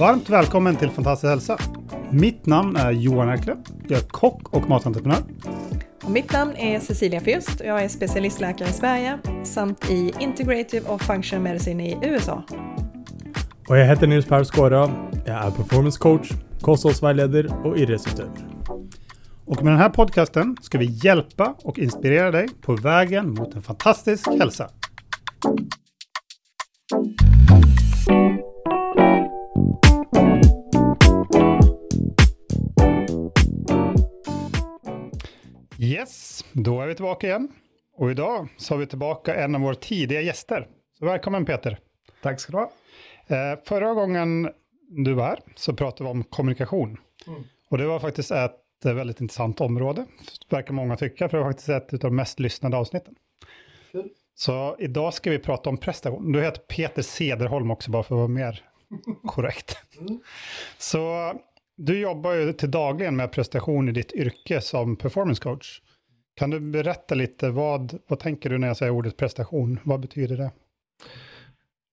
Varmt välkommen till Fantastisk hälsa. Mitt namn är Johan Erkle. Jag är kock och matentreprenör. Och mitt namn är Cecilia Fürst och jag är specialistläkare i Sverige samt i Integrative och Function Medicine i USA. Och jag heter Nils Per Skåra. Jag är performance coach, kosthållsvägledare och idrottsutövare. Och med den här podcasten ska vi hjälpa och inspirera dig på vägen mot en fantastisk hälsa. Då är vi tillbaka igen. Och idag så har vi tillbaka en av våra tidiga gäster. Så välkommen Peter. Tack ska du ha. Eh, förra gången du var här så pratade vi om kommunikation. Mm. Och det var faktiskt ett väldigt intressant område, verkar många tycka, för det var faktiskt ett av de mest lyssnade avsnitten. Kul. Så idag ska vi prata om prestation. Du heter Peter Sederholm också, bara för att vara mer korrekt. Mm. Så du jobbar ju till dagligen med prestation i ditt yrke som performance coach. Kan du berätta lite, vad, vad tänker du när jag säger ordet prestation? Vad betyder det?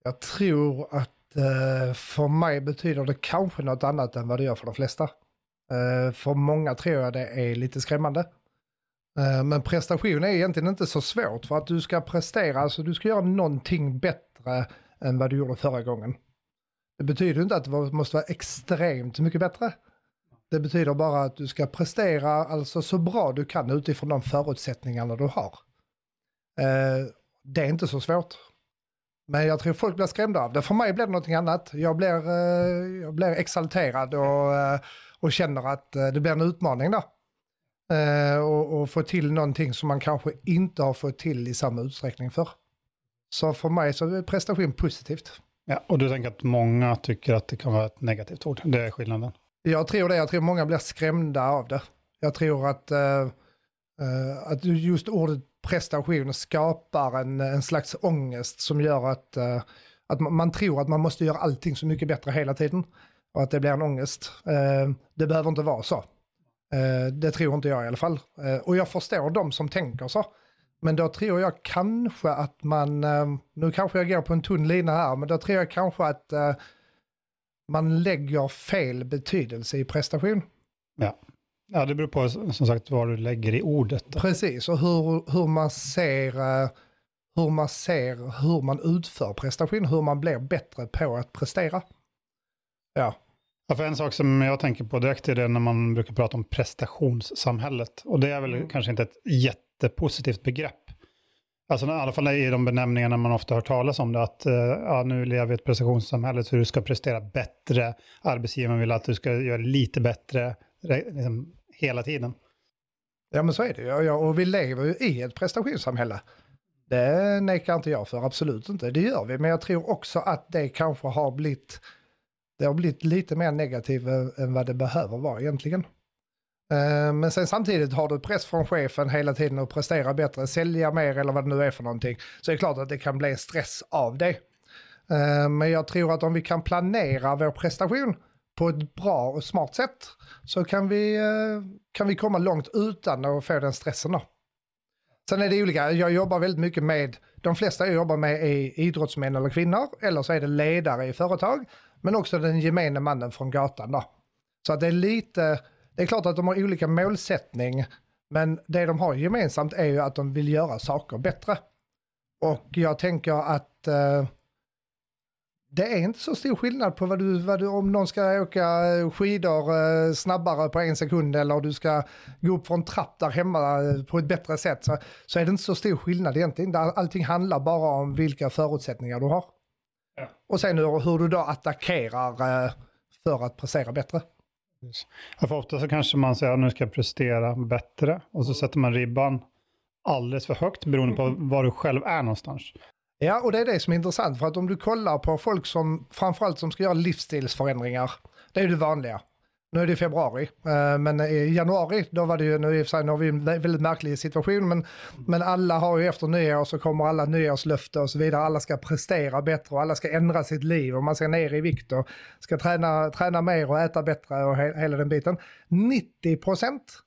Jag tror att eh, för mig betyder det kanske något annat än vad det gör för de flesta. Eh, för många tror jag det är lite skrämmande. Eh, men prestation är egentligen inte så svårt för att du ska prestera, alltså du ska göra någonting bättre än vad du gjorde förra gången. Det betyder inte att det måste vara extremt mycket bättre. Det betyder bara att du ska prestera alltså så bra du kan utifrån de förutsättningarna du har. Eh, det är inte så svårt. Men jag tror folk blir skrämda av det. För mig blir det någonting annat. Jag blir, eh, jag blir exalterad och, eh, och känner att eh, det blir en utmaning då. Eh, och, och få till någonting som man kanske inte har fått till i samma utsträckning för. Så för mig så är prestation positivt. Ja, och du tänker att många tycker att det kan vara ett negativt ord. Det är skillnaden. Jag tror det. Jag tror många blir skrämda av det. Jag tror att, uh, att just ordet prestation skapar en, en slags ångest som gör att, uh, att man, man, tror att man måste göra allting så mycket bättre hela tiden. Och att det blir en ångest. det behöver inte vara så. det tror inte jag i alla fall. och jag förstår de som tänker så. Men då tror jag kanske att man, nu kanske jag går på en tunn lina här, men då tror jag kanske att man lägger fel betydelse i prestation. Ja. ja, det beror på som sagt vad du lägger i ordet. Då. Precis, och hur, hur, man ser, eh, hur man ser hur man utför prestation, hur man blir bättre på att prestera. Ja. Ja, för en sak som jag tänker på direkt är det när man brukar prata om prestationssamhället. Och det är väl mm. kanske inte ett jättepositivt begrepp. Alltså i alla fall i de benämningarna man ofta hör talas om det, att eh, ja, nu lever vi i ett prestationssamhälle så du ska prestera bättre, arbetsgivaren vill att du ska göra lite bättre liksom, hela tiden. Ja men så är det ju, och vi lever ju i ett prestationssamhälle. Det nekar inte jag för, absolut inte, det gör vi, men jag tror också att det kanske har blivit, det har blivit lite mer negativt än vad det behöver vara egentligen. Eh, men sen samtidigt har du press från chefen hela tiden att prestera bättre, sälja mer eller vad det nu är för någonting. Så det är klart att det kan bli stress av det. Eh, men jag tror att om vi kan planera vår prestation på ett bra och smart sätt så kan vi, eh, kan vi komma långt utan att få den stressen då. Sen är det olika, jag jobbar väldigt mycket med, de flesta jag jobbar med är idrottsmän eller kvinnor, eller så är det ledare i företag, men också den gemene mannen från gatan då. Så att det är lite, det är klart att de har olika målsättning, men det de har gemensamt är ju att de vill göra saker bättre. Och jag tänker att eh, det är inte så stor skillnad på vad du, vad du, om någon ska åka skidor eh, snabbare på en sekund eller du ska gå upp för en trapp där hemma eh, på ett bättre sätt så, så är det inte så stor skillnad egentligen. Allting handlar bara om vilka förutsättningar du har. Ja. Och sen hur, hur du då attackerar eh, för att prestera bättre. Ja, för ofta så kanske man säger att nu ska jag prestera bättre och så sätter man ribban alldeles för högt beroende på var du själv är någonstans. Ja, och det är det som är intressant för att om du kollar på folk som framförallt som ska göra livsstilsförändringar, det är det vanliga. Nu är det februari, eh, men i januari, då var det ju, nu i och för sig, nu har vi en väldigt märklig situation, men, men alla har ju efter nyår så kommer alla nyårslöften och så vidare. Alla ska prestera bättre och alla ska ändra sitt liv och man ska ner i vikt och ska träna, träna mer och äta bättre och he, hela den biten. 90 procent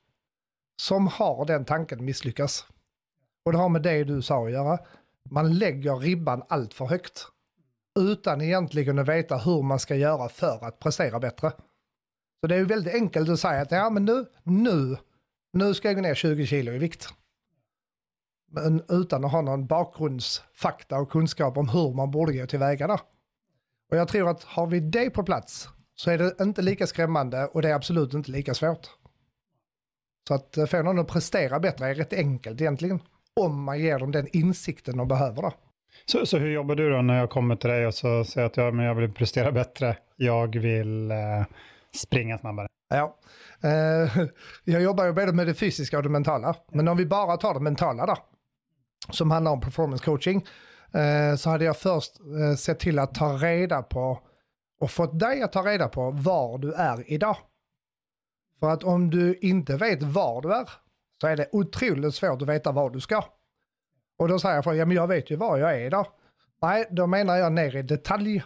som har den tanken misslyckas. Och det har med det du sa att göra. Man lägger ribban allt för högt. utan egentligen att veta hur man ska göra för att prestera bättre. Så det är ju väldigt enkelt att säga att ja, men nu, nu, nu ska jag gå ner 20 kilo i vikt. Men utan att ha någon bakgrundsfakta och kunskap om hur man borde gå tillväga där. Och jag tror att har vi det på plats så är det inte lika skrämmande och det är absolut inte lika svårt. Så att eh, få någon att prestera bättre är rätt enkelt egentligen. Om man ger dem den insikten de behöver då. Så, så hur jobbar du då när jag kommer till dig och så säger att jag, men jag vill prestera bättre, jag vill eh, springa snabbare? Ja, eh, jag jobbar ju både med det fysiska och det mentala. Men om vi bara tar det mentala då, som handlar om performance coaching, eh, så hade jag först eh, sett till att ta reda på och fått dig att ta reda på var du är idag. För att om du inte vet var du är så är det otroligt svårt att veta var du ska. Och då säger jag, ja men jag vet ju var jag är idag. Nej, då menar jag ner i detalj.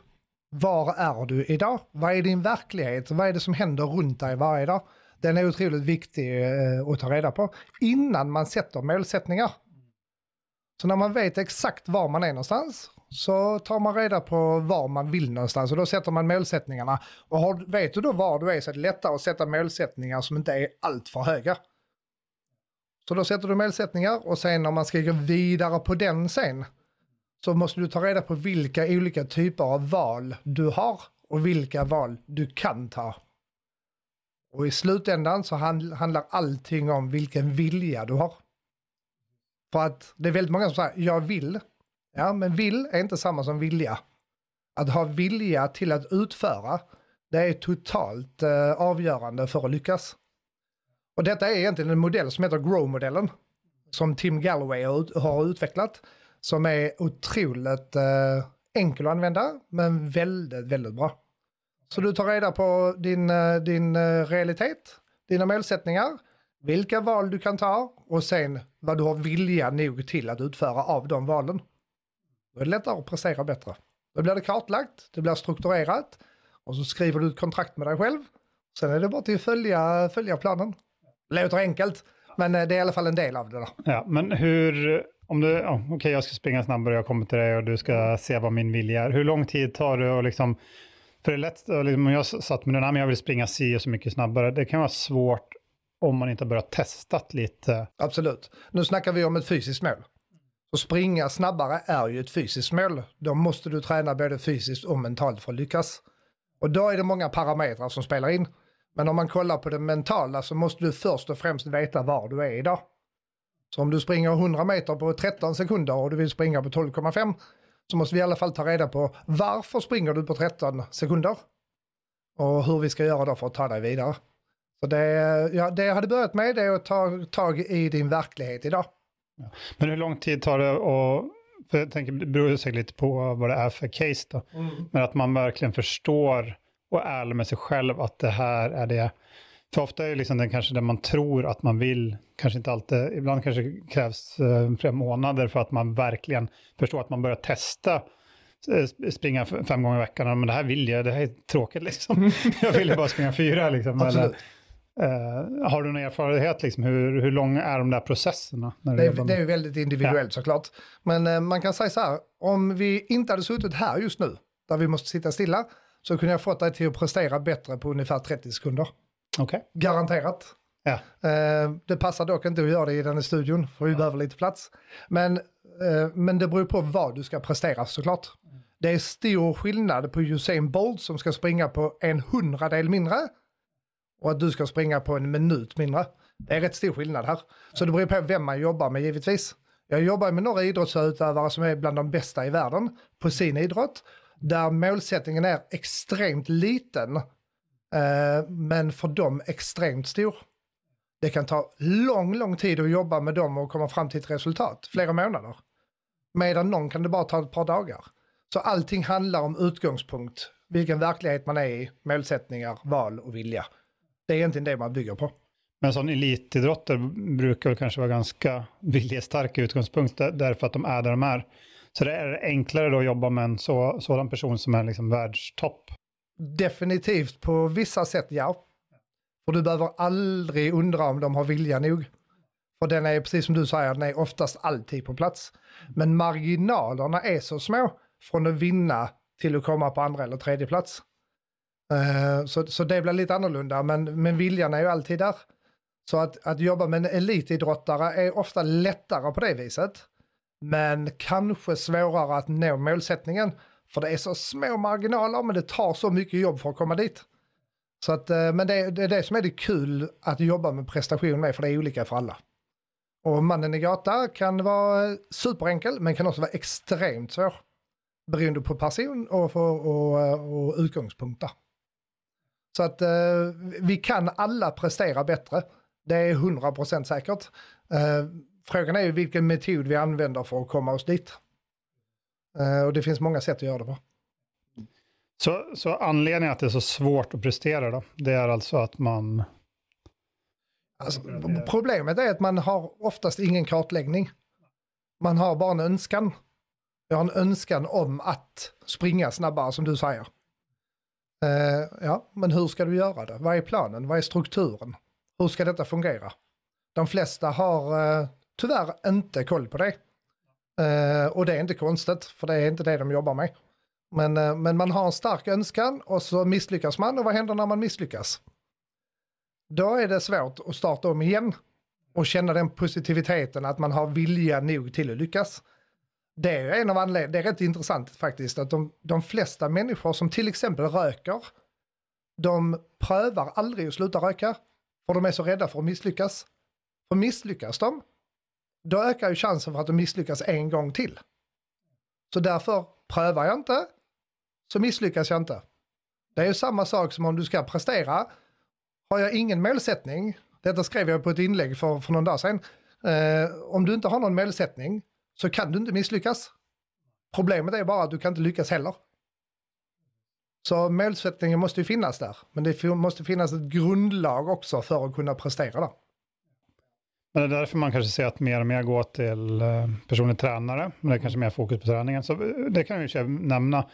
Var är du idag? Vad är din verklighet? Vad är det som händer runt dig varje dag? Den är otroligt viktig eh, att ta reda på innan man sätter målsättningar. Så när man vet exakt var man är någonstans så tar man reda på var man vill någonstans och då sätter man målsättningarna. Och har, vet du då var du är så är det lättare att sätta målsättningar som inte är alltför höga. Så då sätter du målsättningar och sen om man ska gå vidare på den sen så måste du ta reda på vilka olika typer av val du har och vilka val du kan ta. Och i slutändan så handlar allting om vilken vilja du har. För att det är väldigt många som säger jag vill. Ja, men vill är inte samma som vilja. Att ha vilja till att utföra, det är totalt eh, avgörande för att lyckas. Och detta är egentligen en modell som heter Grow-modellen. Som Tim Galloway har utvecklat. Som är otroligt eh, enkel att använda, men väldigt, väldigt bra. Så du tar reda på din, eh, din eh, realitet, dina målsättningar, vilka val du kan ta och sen vad du har vilja nog till att utföra av de valen. Då är det lättare att prestera bättre. Då blir det kartlagt, det blir strukturerat och så skriver du ett kontrakt med dig själv. Sen är det bara till att följa, följa planen. Låter enkelt, men eh, det är i alla fall en del av det. Då. Ja, men hur, om du, ja, okej okay, jag ska springa snabbare, jag kommer till dig och du ska se vad min vilja är. Hur lång tid tar det att liksom, för det är lätt, liksom, om jag satt med den här, men jag vill springa si och så mycket snabbare, det kan vara svårt om man inte har börjat testat lite. Absolut. Nu snackar vi om ett fysiskt mål. Och springa snabbare är ju ett fysiskt mål. Då måste du träna både fysiskt och mentalt för att lyckas. Och då är det många parametrar som spelar in. Men om man kollar på det mentala så måste du först och främst veta var du är idag. Så om du springer 100 meter på 13 sekunder och du vill springa på 12,5 så måste vi i alla fall ta reda på varför springer du på 13 sekunder? Och hur vi ska göra då för att ta dig vidare. Så det, ja, det jag hade börjat med är att ta tag i din verklighet idag. Ja. Men hur lång tid tar det att, för jag tänker, det beror säkert lite på vad det är för case då, mm. men att man verkligen förstår och är ärlig med sig själv att det här är det. För ofta är det liksom den kanske det man tror att man vill, kanske inte alltid, ibland kanske krävs eh, flera månader för att man verkligen förstår att man börjar testa eh, springa fem gånger i veckan, men det här vill jag, det här är tråkigt liksom. jag vill bara springa fyra liksom. Eller, Uh, har du någon erfarenhet, liksom, hur, hur långa är de där processerna? När det, är, det är ju väldigt individuellt ja. såklart. Men uh, man kan säga så här, om vi inte hade suttit här just nu, där vi måste sitta stilla, så kunde jag fått dig till att prestera bättre på ungefär 30 sekunder. Okay. Garanterat. Ja. Uh, det passar dock inte att göra det i den här studion, för vi ja. behöver lite plats. Men, men det beror på vad du ska prestera såklart. Det är stor skillnad på Usain Bolt som ska springa på en hundradel mindre och att du ska springa på en minut mindre. Det är rätt stor skillnad här. Så det beror på vem man jobbar med givetvis. Jag jobbar med några idrottsutövare som är bland de bästa i världen på sin idrott. Där målsättningen är extremt liten. Eh, men för dem extremt stor. Det kan ta lång, lång tid att jobba med dem och komma fram till ett resultat. Flera månader. Medan någon kan det bara ta ett par dagar. Så allting handlar om utgångspunkt. Vilken verklighet man är i, målsättningar, val och vilja. Det är egentligen det man bygger på. Men sån elitidrotter brukar väl kanske vara ganska viljestarka utgångspunkter därför att de är där de är. Så det är enklare då att jobba med en så, sådan person som är liksom världstopp? Definitivt på vissa sätt ja. För du behöver aldrig undra om de har vilja nog. För den är, precis som du säger, den är oftast alltid på plats. Men marginalerna är så små från att vinna till att komma på andra eller tredje plats. Eh, så, så det blir lite annorlunda, men, men viljan är ju alltid där. Så att, att jobba med en elitidrottare är ofta lättare på det viset. Men kanske svårare att nå målsättningen. För det är så små marginaler men det tar så mycket jobb för att komma dit. Så att, eh, men det, det är det som är det kul att jobba med prestation med för det är olika för alla. Och mannen i gata kan vara superenkel men kan också vara extremt svår. Beroende på person och, för, och, och utgångspunkter. Så att eh, vi kan alla prestera bättre. Det är 100% säkert. Eh, frågan är ju vilken metod vi använder för att komma oss dit. Eh, och det finns många sätt att göra det på. Så, så anledningen att det är så svårt att prestera då, det är alltså att man... Alltså, problemet är att man har oftast ingen kartläggning. Man har bara en önskan. Jag har en önskan om att springa snabbare som du säger. Uh, ja, men hur ska du göra det? Vad är planen? Vad är strukturen? Hur ska detta fungera? De flesta har uh, tyvärr inte koll på det. Uh, och det är inte konstigt, för det är inte det de jobbar med. Men, uh, men man har en stark önskan och så misslyckas man. Och vad händer när man misslyckas? Då är det svårt att starta om igen och känna den positiviteten att man har vilja nog till att lyckas. Det är en av anledningarna, det är rätt intressant faktiskt, att de, de flesta människor som till exempel röker, de prövar aldrig att sluta röka, för de är så rädda för att misslyckas. För misslyckas de, då ökar ju chansen för att de misslyckas en gång till. Så därför prövar jag inte, så misslyckas jag inte. Det är ju samma sak som om du ska prestera. Har jag ingen målsättning, detta skrev jag på ett inlägg för, för någon dag sedan, eh, om du inte har någon målsättning så kan du inte misslyckas. Problemet är bara att du kan inte lyckas heller. Så målsättningen måste ju finnas där, men det måste finnas ett grundlag också för att kunna prestera där. Men det är därför man kanske ser att mer och mer går till eh, personlig tränare, men det är kanske mer fokus på träningen. Så eh, det kan vi ju nämna.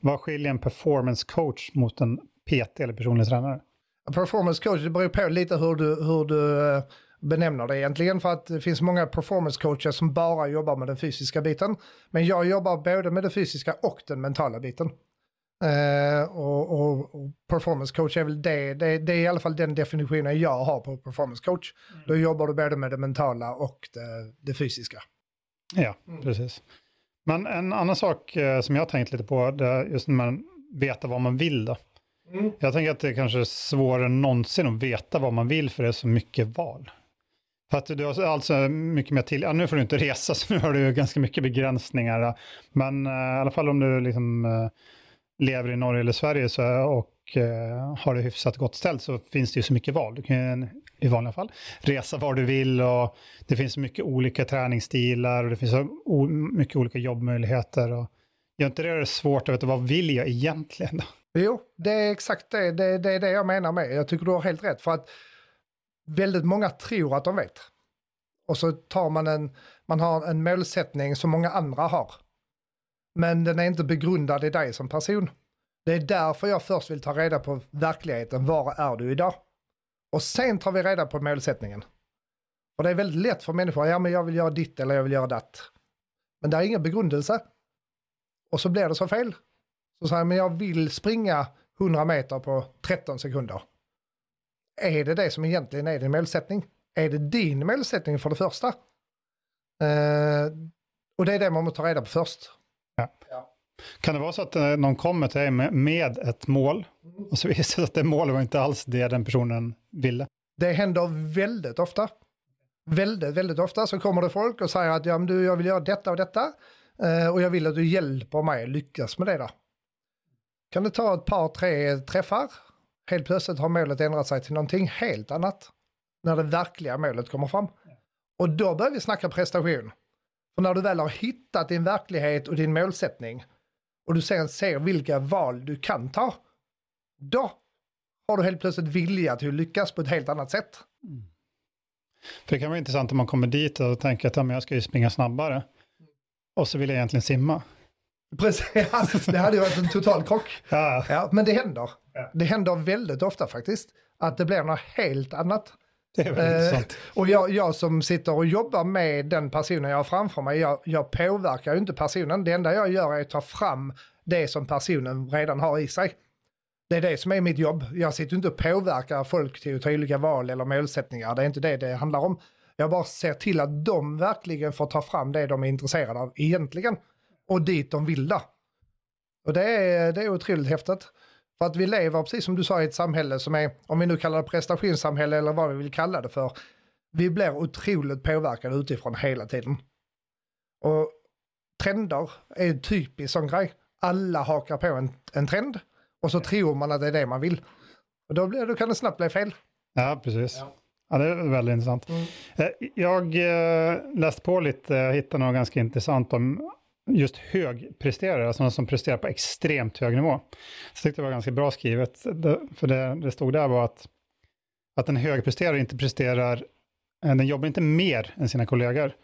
Vad skiljer en performance coach mot en PT eller personlig tränare? Performance coach, det beror på lite hur du, hur du eh, benämner det egentligen för att det finns många performance coacher som bara jobbar med den fysiska biten. Men jag jobbar både med den fysiska och den mentala biten. Uh, och, och, och, performance coach är väl det, det, det, är i alla fall den definitionen jag har på performance coach. Mm. Då jobbar du både med det mentala och det, det fysiska. Ja, mm. precis. Men en annan sak eh, som jag har tänkt lite på, det är just när man vet vad man vill då. Mm. Jag tänker att det kanske är svårare än någonsin att veta vad man vill för det är så mycket val. För att du har alltså mycket mer till, ja, nu får du inte resa så nu har du ganska mycket begränsningar. Men uh, i alla fall om du liksom uh, lever i Norge eller Sverige så, och eh, har det hyfsat gott ställt så finns det ju så mycket val. Du kan i vanliga fall resa var du vill och det finns mycket olika träningsstilar och det finns mycket olika jobbmöjligheter. Och gör inte det svårt att veta vad vill jag egentligen då? Jo, det är exakt det, det, det är det jag menar med. Jag tycker du har helt rätt för att väldigt många tror att de vet. Och så tar man en, man har en målsättning som många andra har. Men den är inte begrundad i dig som person. Det är därför jag först vill ta reda på verkligheten. Var är du idag? Och sen tar vi reda på målsättningen. Och det är väldigt lätt för människor, ja men jag vill göra ditt eller jag vill göra datt. Men det är ingen begrundelse. Och så blir det så fel. Så säger jag, men jag vill springa 100 meter på 13 sekunder. Är det det som egentligen är din målsättning? Är det din målsättning för det första? Eh, och det är det man måste ta reda på först. Ja. Ja. Kan det vara så att eh, någon kommer till dig med, ett mål och så visar det sig att det målet var inte alls det den personen ville? Det händer väldigt ofta. Väldigt, väldigt ofta så kommer det folk och säger att ja, men du, jag vill göra detta och detta uh, och jag vill att du hjälper mig att lyckas med det där. Kan det ta ett par, tre träffar Helt plötsligt har målet ändrat sig till någonting helt annat. När det verkliga målet kommer fram. Och då börjar vi snacka prestation. För när du väl har hittat din verklighet och din målsättning och du sen ser vilka val du kan ta. Då har du helt plötsligt vilja till att lyckas på ett helt annat sätt. Mm. För det kan vara intressant om man kommer dit och tänker att jag ska ju springa snabbare. Och så vill jag egentligen simma. Precis, det hade ju varit en total krock. Ja. ja. men det händer. Ja. Det händer väldigt ofta faktiskt. Att det blir något helt annat. Det är väldigt eh, Och jag, jag, som sitter och jobbar med den personen jag har framför mig, jag, jag påverkar ju inte personen. Det enda jag gör är att ta fram det som personen redan har i sig. Det är det som är mitt jobb. Jag sitter inte och påverkar folk till olika val eller målsättningar. Det är inte det det handlar om. Jag bara ser till att de verkligen får ta fram det de är intresserade av egentligen. Och dit de vill då. Och det är, det är otroligt häftigt. För att vi lever, precis som du sa, i ett samhälle som är, om vi nu kallar det prestationssamhälle eller vad vi vill kalla det för, vi blir otroligt påverkade utifrån hela tiden. Och trender är en typisk sån grej. Alla hakar på en, en trend och så tror man att det är det man vill. Och då, blir, då kan det snabbt bli fel. Ja, precis. Ja. Ja, det är väldigt intressant. Mm. Eh, jag eh, läste på lite, jag hittade något ganska intressant om just högpresterare, alltså någon som presterar på extremt hög nivå. Så jag tyckte det var ganska bra skrivet, för det, det stod där var att, att en högpresterare inte presterar, eh, den jobbar inte mer än sina kollegor,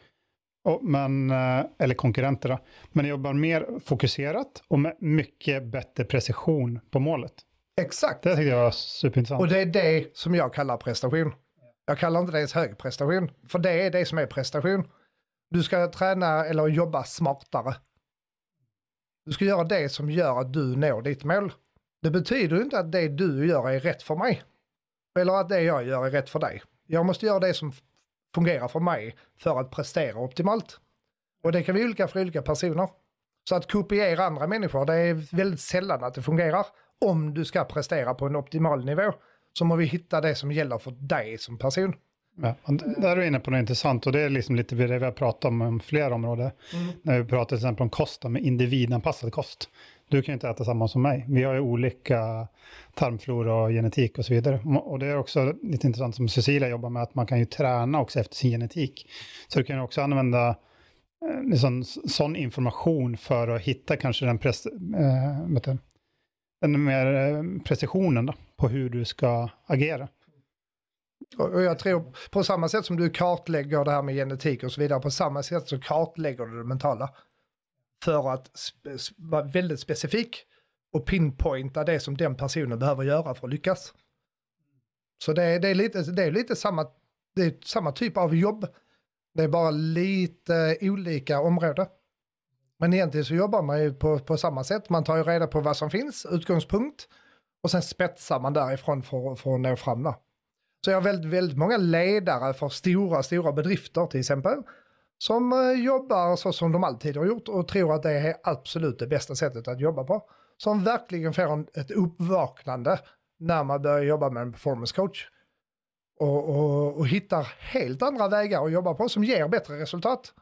och, men, eller konkurrenter, då, men jobbar mer fokuserat och med mycket bättre precision på målet. Exakt. Det tyckte jag var superintressant. Och det är det som jag kallar prestation. Jag kallar inte det ens hög prestation, för det är det som är prestation. Du ska träna eller jobba smartare. Du ska göra det som gör att du når ditt mål. Det betyder inte att det du gör är rätt för mig. Eller att det jag gör är rätt för dig. Jag måste göra det som fungerar för mig för att prestera optimalt. Och det kan vara olika för olika personer. Så att kopiera andra människor, det är väldigt sällan att det fungerar. Om du ska prestera på en optimal nivå så måste vi hitta det som gäller för dig som person. Ja, där är du inne på något intressant och det är liksom lite det vi har pratat om om flera områden. Mm. När vi pratar till exempel om kost, med individanpassad kost. Du kan ju inte äta samma som mig. Vi har ju olika tarmflora och genetik och så vidare. Och det är också lite intressant som Cecilia jobbar med, att man kan ju träna också efter sin genetik. Så du kan ju också använda eh, liksom, sån information för att hitta kanske den, pres, äh, den mer eh, precisionen då, på hur du ska agera. Och jag tror på samma sätt som du kartlägger det här med genetik och så vidare, på samma sätt så kartlägger du det mentala. För att vara väldigt specifik och pinpointa det som den personen behöver göra för att lyckas. Så det är, det är, lite, det är lite samma, det är samma typ av jobb. Det är bara lite olika områden. Men egentligen så jobbar man ju på, på samma sätt. Man tar ju reda på vad som finns, utgångspunkt. Och sen spetsar man därifrån för, för att nå fram där. Så jag har väldigt, väldigt många ledare för stora, stora bedrifter till exempel. Som eh, jobbar så som de alltid har gjort och tror att det är absolut det bästa sättet att jobba på. Som verkligen får en, ett uppvaknande när man börjar jobba med en performance coach. Och, och, och hittar helt andra vägar att jobba på som ger bättre resultat.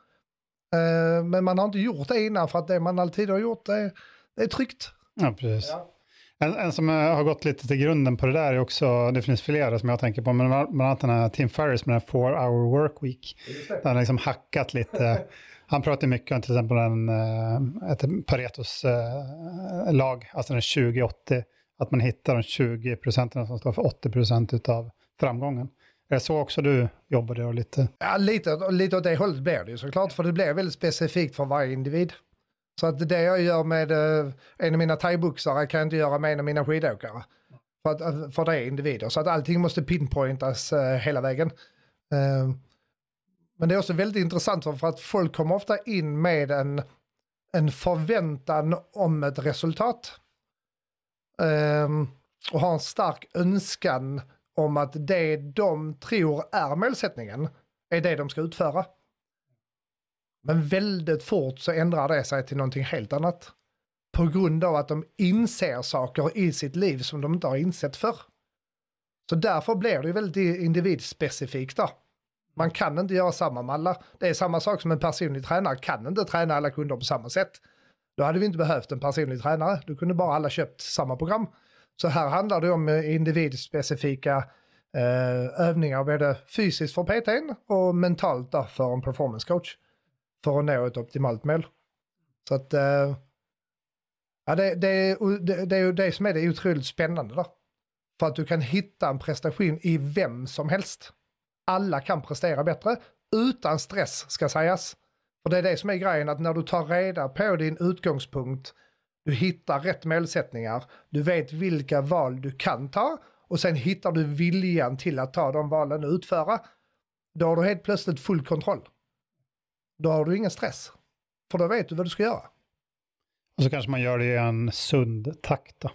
Uh, men man har inte gjort det innan för att det man alltid har gjort det, det är tryggt. Ja, precis. Ja. En, en, som har gått lite till grunden på det där är också, det finns flera som jag tänker på, men bland annat den här Tim Ferris med den här four hour work week. Där han liksom hackat lite. Han pratar mycket om till exempel en, eh, ett Paretos eh, lag, alltså den 20-80, att man hittar de 20 procenten som står för 80 procent av framgången. Är det så också du jobbade? Och lite? Ja, lite, lite åt det hållet blir det ju såklart, för det blir väldigt specifikt för varje individ. Så att det jag gör med eh, en av mina thaiboxare kan jag inte göra med en av mina skidåkare. För, att, eh, för det är individer. Så att allting måste pinpointas eh, hela vägen. Ehm, men det är också väldigt intressant för att folk kommer ofta in med en, en förväntan om ett resultat. Ehm, och har en stark önskan om att det de tror är målsättningen är det de ska utföra. Men väldigt fort så ändrar det sig till någonting helt annat. På grund av att de inser saker i sitt liv som de inte har insett förr. Så därför blir det ju väldigt individspecifikt då. Man kan inte göra samma med alla. Det är samma sak som en personlig tränare kan inte träna alla kunder på samma sätt. Då hade vi inte behövt en personlig tränare. Då kunde bara alla köpt samma program. Så här handlar det om eh, individspecifika eh, övningar både fysiskt för PTn och mentalt för en performance coach för att nå ett optimalt mål. Så att, eh, ja, det, det, det, det är ju det som är det otroligt spännande då. För att du kan hitta en prestation i vem som helst. Alla kan prestera bättre, utan stress ska sägas. För det är det som är grejen, att när du tar reda på din utgångspunkt, du hittar rätt målsättningar, du vet vilka val du kan ta och sen hittar du viljan till att ta de valen och utföra. Då har du helt plötsligt full kontroll. Då har du ingen stress. För då vet du vad du ska göra. Och så kanske man gör det i en sund takt då.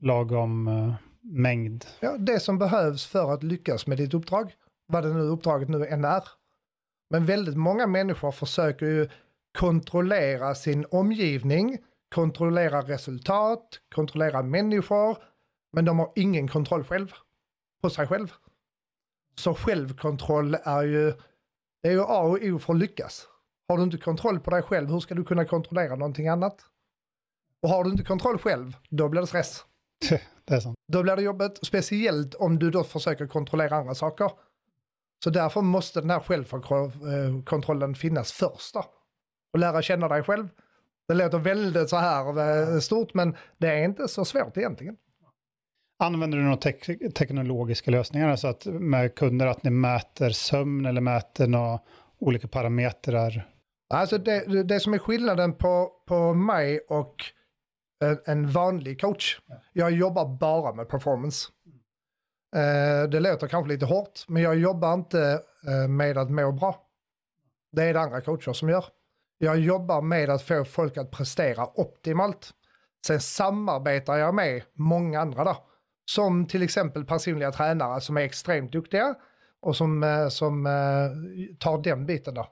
Lagom uh, mängd. Ja, det som behövs för att lyckas med ditt uppdrag, vad det nu uppdraget nu än är. Men väldigt många människor försöker ju kontrollera sin omgivning, kontrollera resultat, kontrollera människor, men de har ingen kontroll själv på sig själv. Så självkontroll är ju, det är ju A och O för att lyckas. Har du inte kontroll på dig själv, hur ska du kunna kontrollera någonting annat? Och har du inte kontroll själv, då blir det stress. det är sant. Då blir det jobbigt, speciellt om du då försöker kontrollera andra saker. Så därför måste den här självkontrollen finnas först då. Och lära känna dig själv. Det låter väldigt så här eh, stort, men det är inte så svårt egentligen. Använder du några te teknologiska lösningar, alltså att med kunder att ni mäter sömn eller mäter några olika parametrar? Alltså det, det som är skillnaden på, på mig och en, en vanlig coach, jag jobbar bara med performance. Eh, det låter kanske lite hårt, men jag jobbar inte eh, med att må bra. Det är det andra coacher som gör. Jag jobbar med att få folk att prestera optimalt. Sen samarbetar jag med många andra där. Som till exempel personliga tränare som är extremt duktiga och som, eh, som tar den biten då.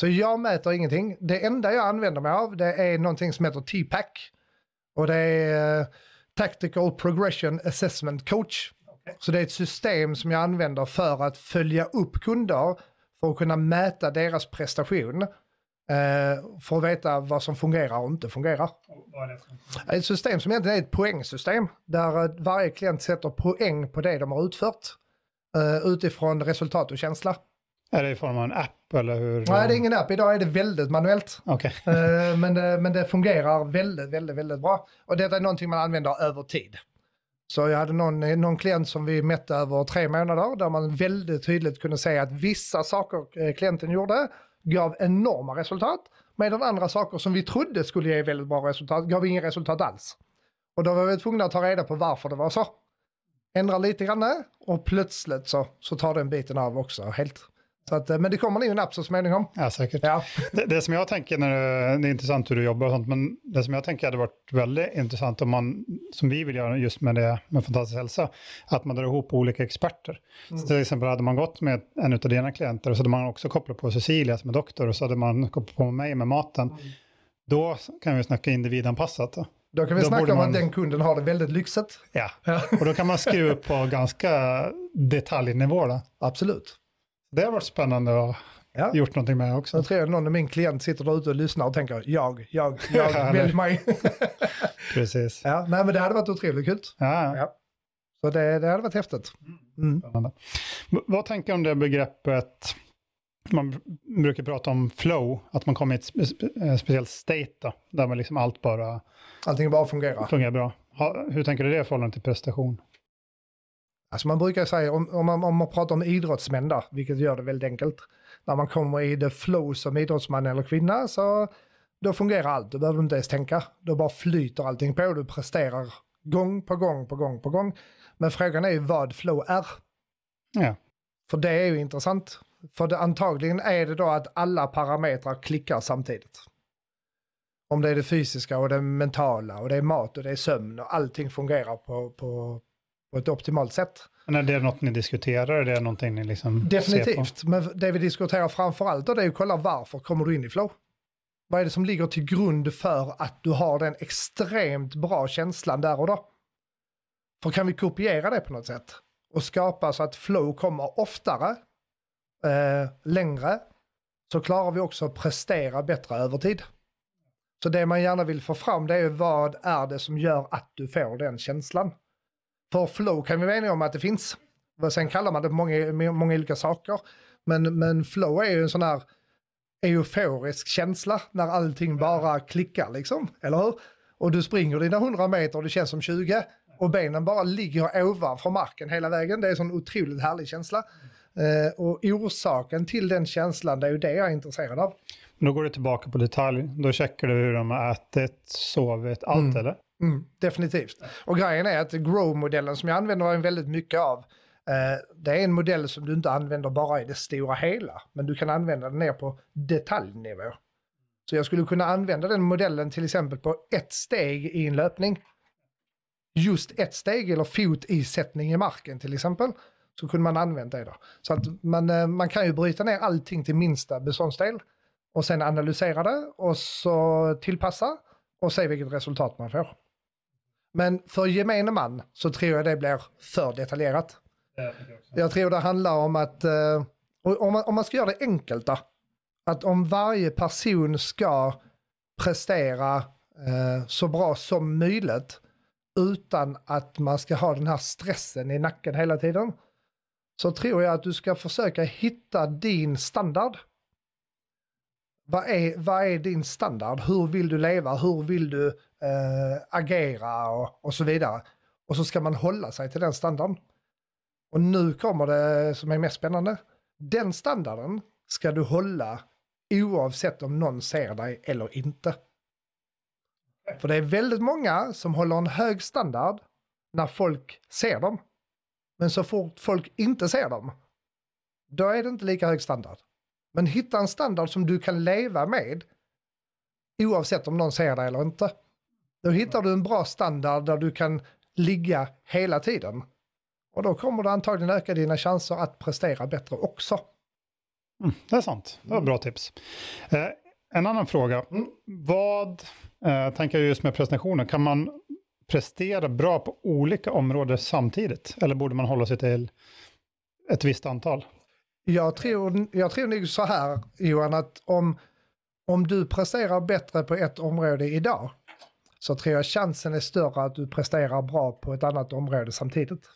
Så jag mäter ingenting. Det enda jag använder mig av det är någonting som heter T-Pack. Och det är Tactical Progression Assessment Coach. Så det är ett system som jag använder för att följa upp kunder för att kunna mäta deras prestation. Eh, för att veta vad som fungerar och inte fungerar. Ett system som egentligen är ett poängsystem där eh, varje klient sätter poäng på det de har utfört eh, utifrån resultat och känsla. Är det i form av en app eller hur? Nej, det är ingen app. Idag är det väldigt manuellt. Okay. men, det, men det fungerar väldigt, väldigt, väldigt bra. Och detta är någonting man använder över tid. Så jag hade någon, någon klient som vi mätte över tre månader där man väldigt tydligt kunde se att vissa saker klienten gjorde gav enorma resultat medan andra saker som vi trodde skulle ge väldigt bra resultat gav inga resultat alls. Och då var vi tvungna att ta reda på varför det var så. Ändra lite grann och plötsligt så, så tar den biten av också helt. Så att, eh, men det kommer nog en app så småningom. Ja, säkert. Ja. Det, det, som jag tänker, när det, det är intressant hur du jobbar och sånt, men det som jag tänker hade varit väldigt intressant om man, som vi vill göra just med det med fantastisk hälsa, att man drar ihop olika experter. Mm. Så till exempel hade man gått med en av dina klienter och så hade man också kopplat på Cecilia som är doktor och så hade man kopplat på mig med maten. Mm. Då kan vi snacka individanpassat. Då. Då kan vi då snacka om man... att den kunden har det väldigt lyxigt. Ja, och då kan man skruva upp på ganska detaljnivå. Då. Absolut. Det har varit spännande att ja. gjort någonting med också. Jag tror att någon av min klient sitter där ute och lyssnar och tänker jag, jag, jag, välj mig. Precis. Ja, nej men det hade varit otroligt kul. Ja. ja. Så det, det hade varit häftigt. Mm. Vad tänker du om det begreppet, man brukar prata om flow, att man kommer i ett spe, spe, speciellt state då, där man liksom allt bara... Allting bara fungerar. Fungerar bra. Ha, hur tänker du det i förhållande till prestation? Alltså man brukar säga, om, om, man, om man pratar om idrottsmän då, vilket gör det väldigt enkelt. När man kommer i the flow som idrottsman eller kvinna så då fungerar allt. Då behöver du inte ens tänka. Då bara flyter allting på. Du presterar gång på gång på gång på gång. Men frågan är ju vad flow är. Ja. För det är ju intressant. För det, antagligen är det då att alla parametrar klickar samtidigt. Om det är det fysiska och det mentala och det är mat och det är sömn och allting fungerar på, på, på ett optimalt sätt. Men är det något ni diskuterar? Är det någonting ni liksom Definitivt, men det vi diskuterar framför allt det är att kolla varför kommer du in i flow? Vad är det som ligger till grund för att du har den extremt bra känslan där och då? För kan vi kopiera det på något sätt och skapa så att flow kommer oftare, eh, längre, så klarar vi också att prestera bättre över tid. Så det man gärna vill få fram det är vad är det som gör att du får den känslan. För flow kan vi vara om att det finns. Sen kallar man det många, många olika saker. Men, men flow är ju en sån här euforisk känsla när allting bara klickar liksom, eller hur? Och du springer dina 100 meter och det känns som 20 och benen bara ligger ovanför marken hela vägen. Det är en sån otroligt härlig känsla. Eh, och orsaken till den känslan, det är ju det jag är intresserad av. Då går du tillbaka på detalj. Då checkar du hur de har ätit, sovit, allt mm. eller? Mm, definitivt. Och grejen är att Grow-modellen som jag använder väldigt mycket av, eh, det är en modell som du inte använder bara i det stora hela, men du kan använda den ner på detaljnivå. Så jag skulle kunna använda den modellen till exempel på ett steg i en löpning. Just ett steg eller fot i sättning i marken till exempel. Så kunde man använda det då. Så att man, eh, man kan ju bryta ner allting till minsta beståndsdel och sen analysera det och så tillpassa och se vilket resultat man får. Men för gemene man så tror jag det blir för detaljerat. Jag tror det handlar om att, eh, om man, om man ska göra det enkelt då, att om varje person ska prestera eh, så bra som möjligt utan att man ska ha den här stressen i nacken hela tiden, så tror jag att du ska försöka hitta din standard. Vad är, vad är din standard? Hur vill du leva? Hur vill du eh, agera och, och så vidare? Och så ska man hålla sig till den standarden. Och nu kommer det som är mest spännande. Den standarden ska du hålla oavsett om någon ser dig eller inte. För det är väldigt många som håller en hög standard när folk ser dem. Men så fort folk inte ser dem, då är det inte lika hög standard. Men hitta en standard som du kan leva med oavsett om någon ser dig eller inte. Då hittar du en bra standard där du kan ligga hela tiden. Och då kommer det antagligen öka dina chanser att prestera bättre också. Mm, det är sant. Det var bra tips. Eh, en annan fråga. Mm. Vad eh, tänker jag just med prestationer? Kan man prestera bra på olika områden samtidigt? Eller borde man hålla sig till ett visst antal? Jag tror, jag tror nog så här Johan att om, om du presterar bättre på ett område idag så tror jag chansen är större att du presterar bra på ett annat område samtidigt.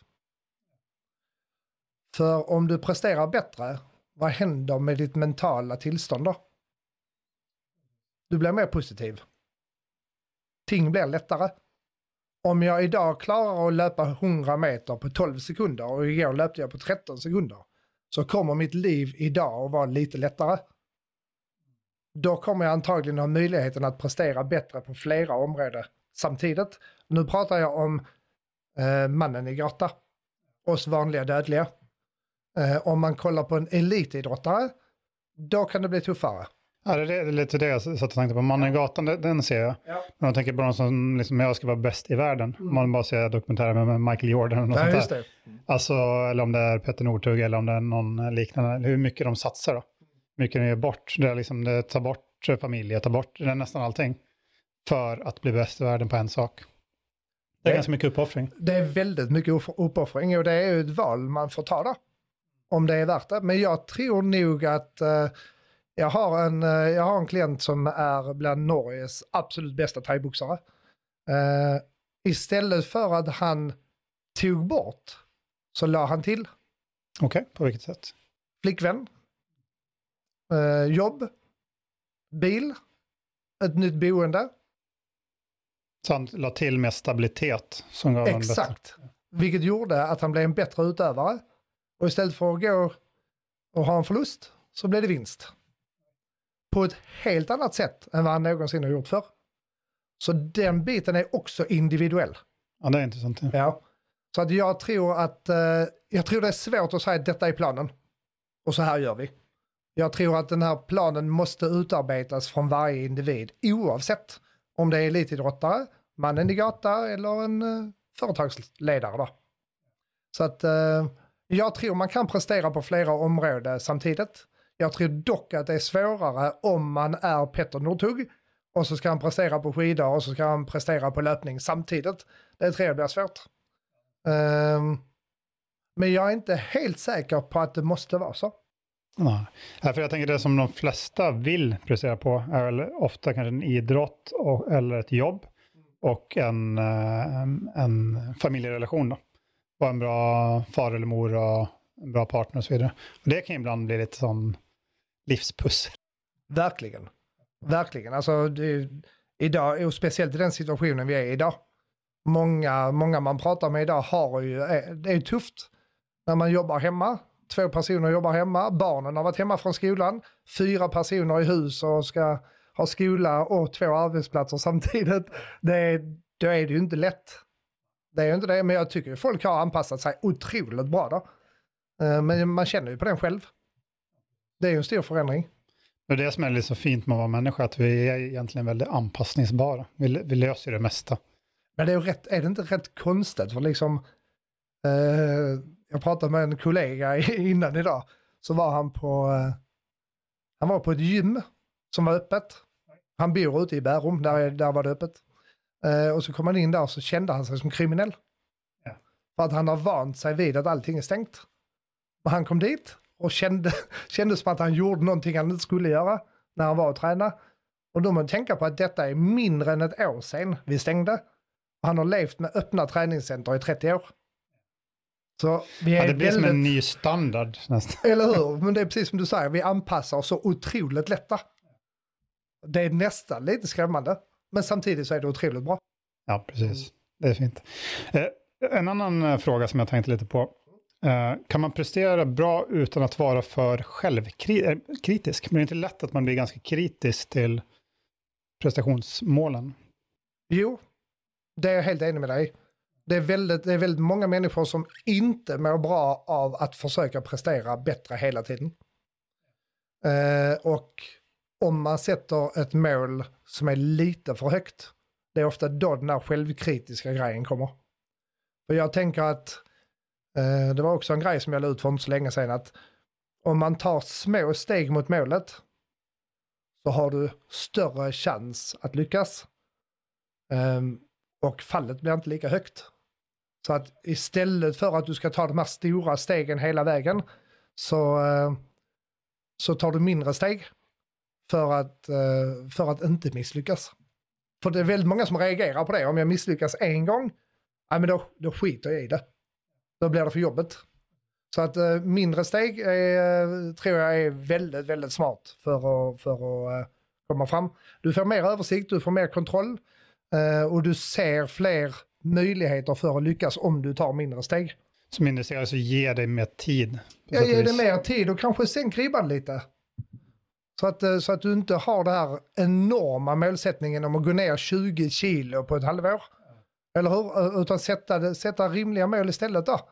För om du presterar bättre, vad händer med ditt mentala tillstånd då? Du blir mer positiv. Ting blir lättare. Om jag idag klarar att löpa 100 meter på 12 sekunder och igår löpte jag på 13 sekunder så kommer mitt liv idag att vara lite lättare. Då kommer jag antagligen ha möjligheten att prestera bättre på flera områden samtidigt. Nu pratar jag om eh, mannen i gata, oss vanliga dödliga. Eh, om man kollar på en elitidrottare, då kan det bli tuffare. Ja, det är lite det jag satt och tänkte på. Mannen i gatan, den, ser jag. Ja. Men jag tänker på någon som liksom, jag ska vara bäst i världen. Om man bara ser dokumentärer med Michael Jordan och något Mm. Ja, sånt just där. det. Alltså, eller om det är Petter Northug eller om det är någon liknande. Hur mycket de satsar då. Hur mycket de ger bort. Det, är liksom, det tar bort familj, tar bort det nästan allting. För att bli bäst i världen på en sak. Det är Det- ganska mycket uppoffring. Det är väldigt mycket upp- uppoffring och det är ju ett val man får ta då. Om det är värt det. Men jag tror nog att eh, jag, har en, eh, jag har en klient som är bland Norges absolut bästa thaiboxare. Eh, istället för att han tog bort så la han till Okej, på vilket sätt? flickvän, eh, jobb, bil, ett nytt boende. Så han la till med stabilitet som gav. Exakt. Vilket gjorde att han blev en bättre utövare. Och istället för att gå och ha en förlust så blev det vinst. På ett helt annat sätt än vad han någonsin har gjort för. Så den biten är också individuell. Ja, det är intressant. Ja. Ja. Så att jag tror att, eh, jag tror det är svårt att säga att detta är planen. Och så här gör vi. Jag tror att den här planen måste utarbetas från varje individ oavsett om det är elitidrottare, mannen i gata eller en eh, företagsledare. Då. Så att eh, jag tror man kan prestera på flera områden samtidigt. Jag tror dock att det är svårare om man är Petter Northug och så ska han prestera på skidor och så ska han prestera på löpning samtidigt. Det tror jag blir svårt. Um, men jag är inte helt säker på att det måste vara så. Nej. Ja, för jag tänker det som de flesta vill prestera på är väl ofta kanske en idrott och, eller ett jobb och en, en, en familjerelation. Då. Och en bra far eller mor och en bra partner och så vidare. Och det kan ibland bli lite som livspussel. Verkligen. Verkligen. Alltså, det, idag, och speciellt i den situationen vi är i idag. Många, många man pratar med idag har ju, eh, det är tufft när man jobbar hemma. Två personer jobbar hemma, barnen har varit hemma från skolan, fyra personer i hus och ska ha skola och två arbetsplatser samtidigt. Det, då är det ju inte lätt. Det är ju inte det, men jag tycker ju folk har anpassat sig otroligt bra då. Eh, men man känner ju på den själv. Det är ju en stor förändring. Det är det som är lite så fint med att vara människa, att vi är egentligen väldigt anpassningsbara. Vi, vi löser det mesta. Men det är, rätt, är det inte rätt konstigt? För liksom, eh, jag pratade med en kollega innan idag. Så var han på, eh, han var på ett gym som var öppet. Han bor ute i Bärum, där, där var det öppet. Eh, och så kom han in där och så kände han sig som kriminell. Ja. För att han har vant sig vid att allting är stängt. Och han kom dit och kände, kände som att han gjorde någonting han inte skulle göra när han var och tränade. Och då man tänka på att detta är mindre än ett år sedan vi stängde. Han har levt med öppna träningscenter i 30 år. Så vi är Ja, det blir väldigt... som en ny standard nästan. Eller hur? Men det är precis som du säger, vi anpassar oss så otroligt lätta. Det är nästan lite skrämmande. Men samtidigt så är det otroligt bra. Ja, precis. Det är fint. Eh, en annan eh, fråga som jag tänkte lite på. Eh, kan man prestera bra utan att vara för självkritisk? Eh, Men det är inte lätt att man blir ganska kritisk till prestationsmålen. Jo, det är jag helt enig med dig. Det är, väldigt, det är väldigt många människor som inte mår bra av att försöka prestera bättre hela tiden. Eh, och om man sätter ett mål som är lite för högt, det är ofta då den här självkritiska grejen kommer. För jag tänker att, Eh, det var också en grej som jag la ut för inte så länge sedan, att om man tar små steg mot målet så har du större chans att lyckas. Ehm, och fallet blir inte lika högt. Så att istället för att du ska ta de här stora stegen hela vägen så, eh, så tar du mindre steg för att, eh, för att inte misslyckas. För det är väldigt många som reagerar på det. Om jag misslyckas en gång, ja, men då, då skiter jag i det. Då blir det för jobbet. Så att eh, mindre steg är, eh, tror jag är väldigt, väldigt smart för att, för att eh, komma fram. Du får mer översikt, du får mer kontroll eh, och du ser fler möjligheter för att lyckas om du tar mindre steg. Som industri så ger dig mer tid. ger det vis. mer tid och kanske sänk ribban lite. Så att, eh, så att du inte har den här enorma målsättningen om att gå ner 20 kilo på ett halvår. Eller hur? Eh, utan sätta, sätta rimliga mål istället då.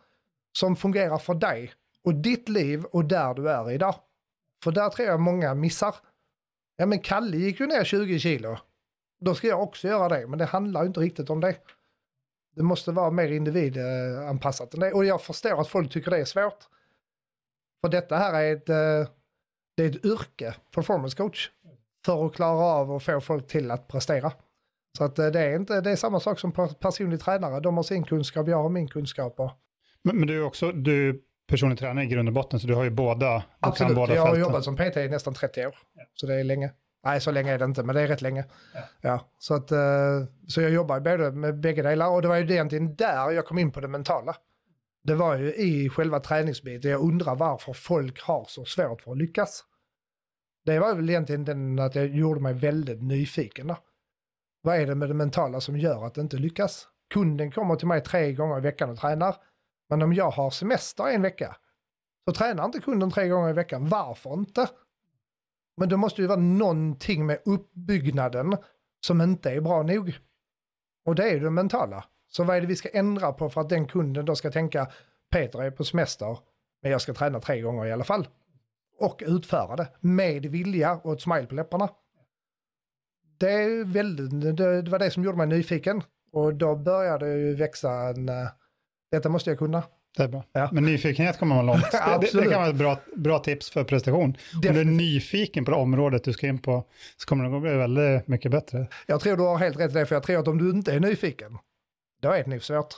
Som fungerar för dig och ditt liv och där du är idag. För där tror jag många missar. Ja men Kalle gick ju ner 20 kilo. Då ska jag också göra det. Men det handlar ju inte riktigt om det. Det måste vara mer individanpassat än det. Och jag förstår att folk tycker det är svårt. För detta här är ett, eh, det är ett yrke, performance coach. För att klara av att få folk till att prestera. Så att eh, det är, inte, det är samma sak som per- personlig tränare. De har sin kunskap, jag har min kunskap. Men, men du är också du är personlig tränare i grund och botten, så du har ju båda. Absolut, båda jag har fälten. jobbat som PT i nästan 30 år. Så det är länge. Nej, så länge är det inte, men det är rätt länge. Ja. så, att, eh, så jag jobbar både med bägge delar och det var ju egentligen där jag kom in på det mentala. Det var ju i själva träningsbiten, jag undrar varför folk har så svårt för att lyckas. Det var väl egentligen den att jag gjorde mig väldigt nyfiken. Då. Vad är det med det mentala som gör att det inte lyckas? Kunden kommer till mig tre gånger i veckan och tränar. Men om jag har semester en vecka så tränar inte kunden tre gånger i veckan. Varför inte? Men det måste ju vara någonting med uppbyggnaden som inte är bra nog. Och det är ju det mentala. Så vad är det vi ska ändra på för att den kunden då ska tänka Peter är på semester men jag ska träna tre gånger i alla fall. Och utföra det med vilja och ett smile på läpparna. Det, är väldigt, det, det var det som gjorde mig nyfiken. Och då började det ju växa en, eh, detta måste jag kunna. Det är bra. Ja. Men nyfikenhet kommer man långt. Det, det, kan vara ett bra, bra tips för prestation. Om du är Definitivt. nyfiken på det området du ska in på så kommer det att bli väldigt mycket bättre. Jag tror du har helt rätt i det, för jag tror att om du inte är nyfiken, då är det nog svårt.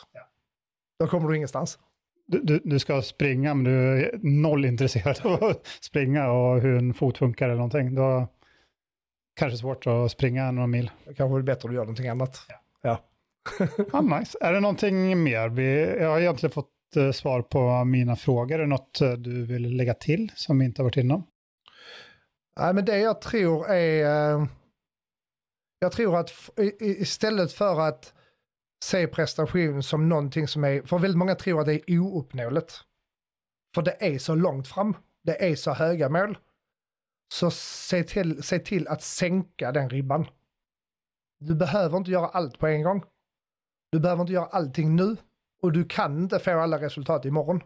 Då kommer du ingenstans. Du, du, du ska springa men du är noll intresserad av att springa och hur en fot funkar eller någonting. Då kanske det svårt att springa några mil. Kanske det är bättre att du gör någonting annat. Ja. Ah, nice. Är det någonting mer? Vi, jag har egentligen fått eh, svar på mina frågor. Är det något eh, du vill lägga till som vi inte har varit inom? Nej, men det jag tror är... eh, Jag tror att istället för att se prestation som någonting som är... För väldigt många tror att det är ouppnåeligt. För det är så långt fram. Det är så höga mål. Så se till, se till att sänka den ribban. Du behöver inte göra allt på en gång. Du behöver inte göra allting nu. Och du kan inte få alla resultat imorgon.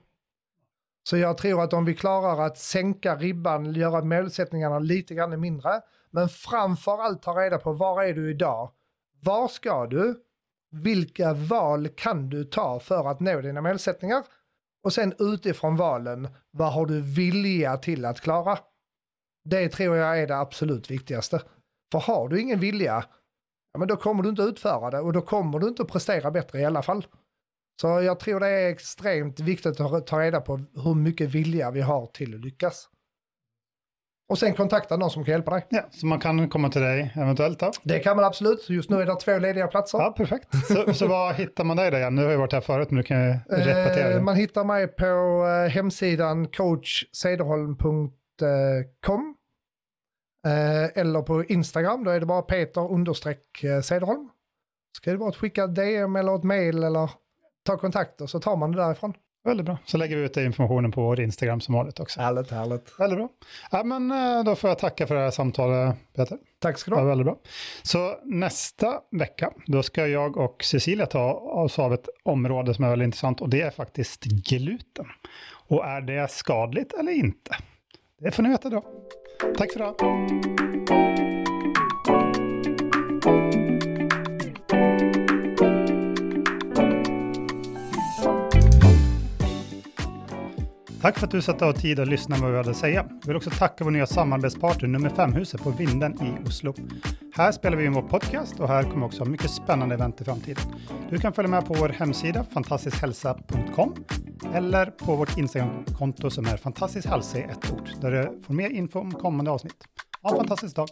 Så jag tror att om vi klarar att sänka ribban, göra målsättningarna lite grann mindre, men framför allt ta reda på var är du idag? Var ska du? Vilka val kan du ta för att nå dina målsättningar? Och sen utifrån valen, vad har du vilja till att klara? Det tror jag är det absolut viktigaste. För har du ingen vilja, ja, men då kommer du inte utföra det och då kommer du inte prestera bättre i alla fall. Så jag tror det är extremt viktigt att ta reda på hur mycket vilja vi har till att lyckas. Och sen kontakta någon som kan hjälpa dig. Ja, så man kan komma till dig eventuellt då? Det kan man absolut. Just nu är det två lediga platser. Ja, perfekt. Så, så var hittar man dig då? Nu har jag varit här förut, men du kan repetera. Eh, man hittar mig på eh, hemsidan coachcederholm.com eh, eller på Instagram, då är det bara Peter understreck eh, Cederholm. Ska det vara att skicka DM eller ett mail eller ta kontakt och så tar man det därifrån. Väldigt bra. Så lägger vi ut informationen på vår Instagram som vanligt också. Härligt, härligt. Väldigt bra. Ja, men eh, då får jag tacka för det här samtalet, Peter. Tack ska du Ja, ha. väldigt bra. Så nästa vecka, då ska jag och Cecilia ta oss av ett område som är väldigt intressant och det är faktiskt gluten. Och är det skadligt eller inte? Det får ni veta då. Tack för idag. Tack för att du satte av tid att lyssna på vad vi hade att säga. Jag vill också tacka vår nya samarbetspartner nummer 5-huset på Vinden i Oslo. Här spelar vi in vår podcast och här kommer också ha mycket spännande event i framtiden. Du kan följa med på vår hemsida fantastiskhälsa.com eller på vårt Instagramkonto som är fantastisk hälsa i ett ord där du får mer info om kommande avsnitt. Ha en fantastisk dag!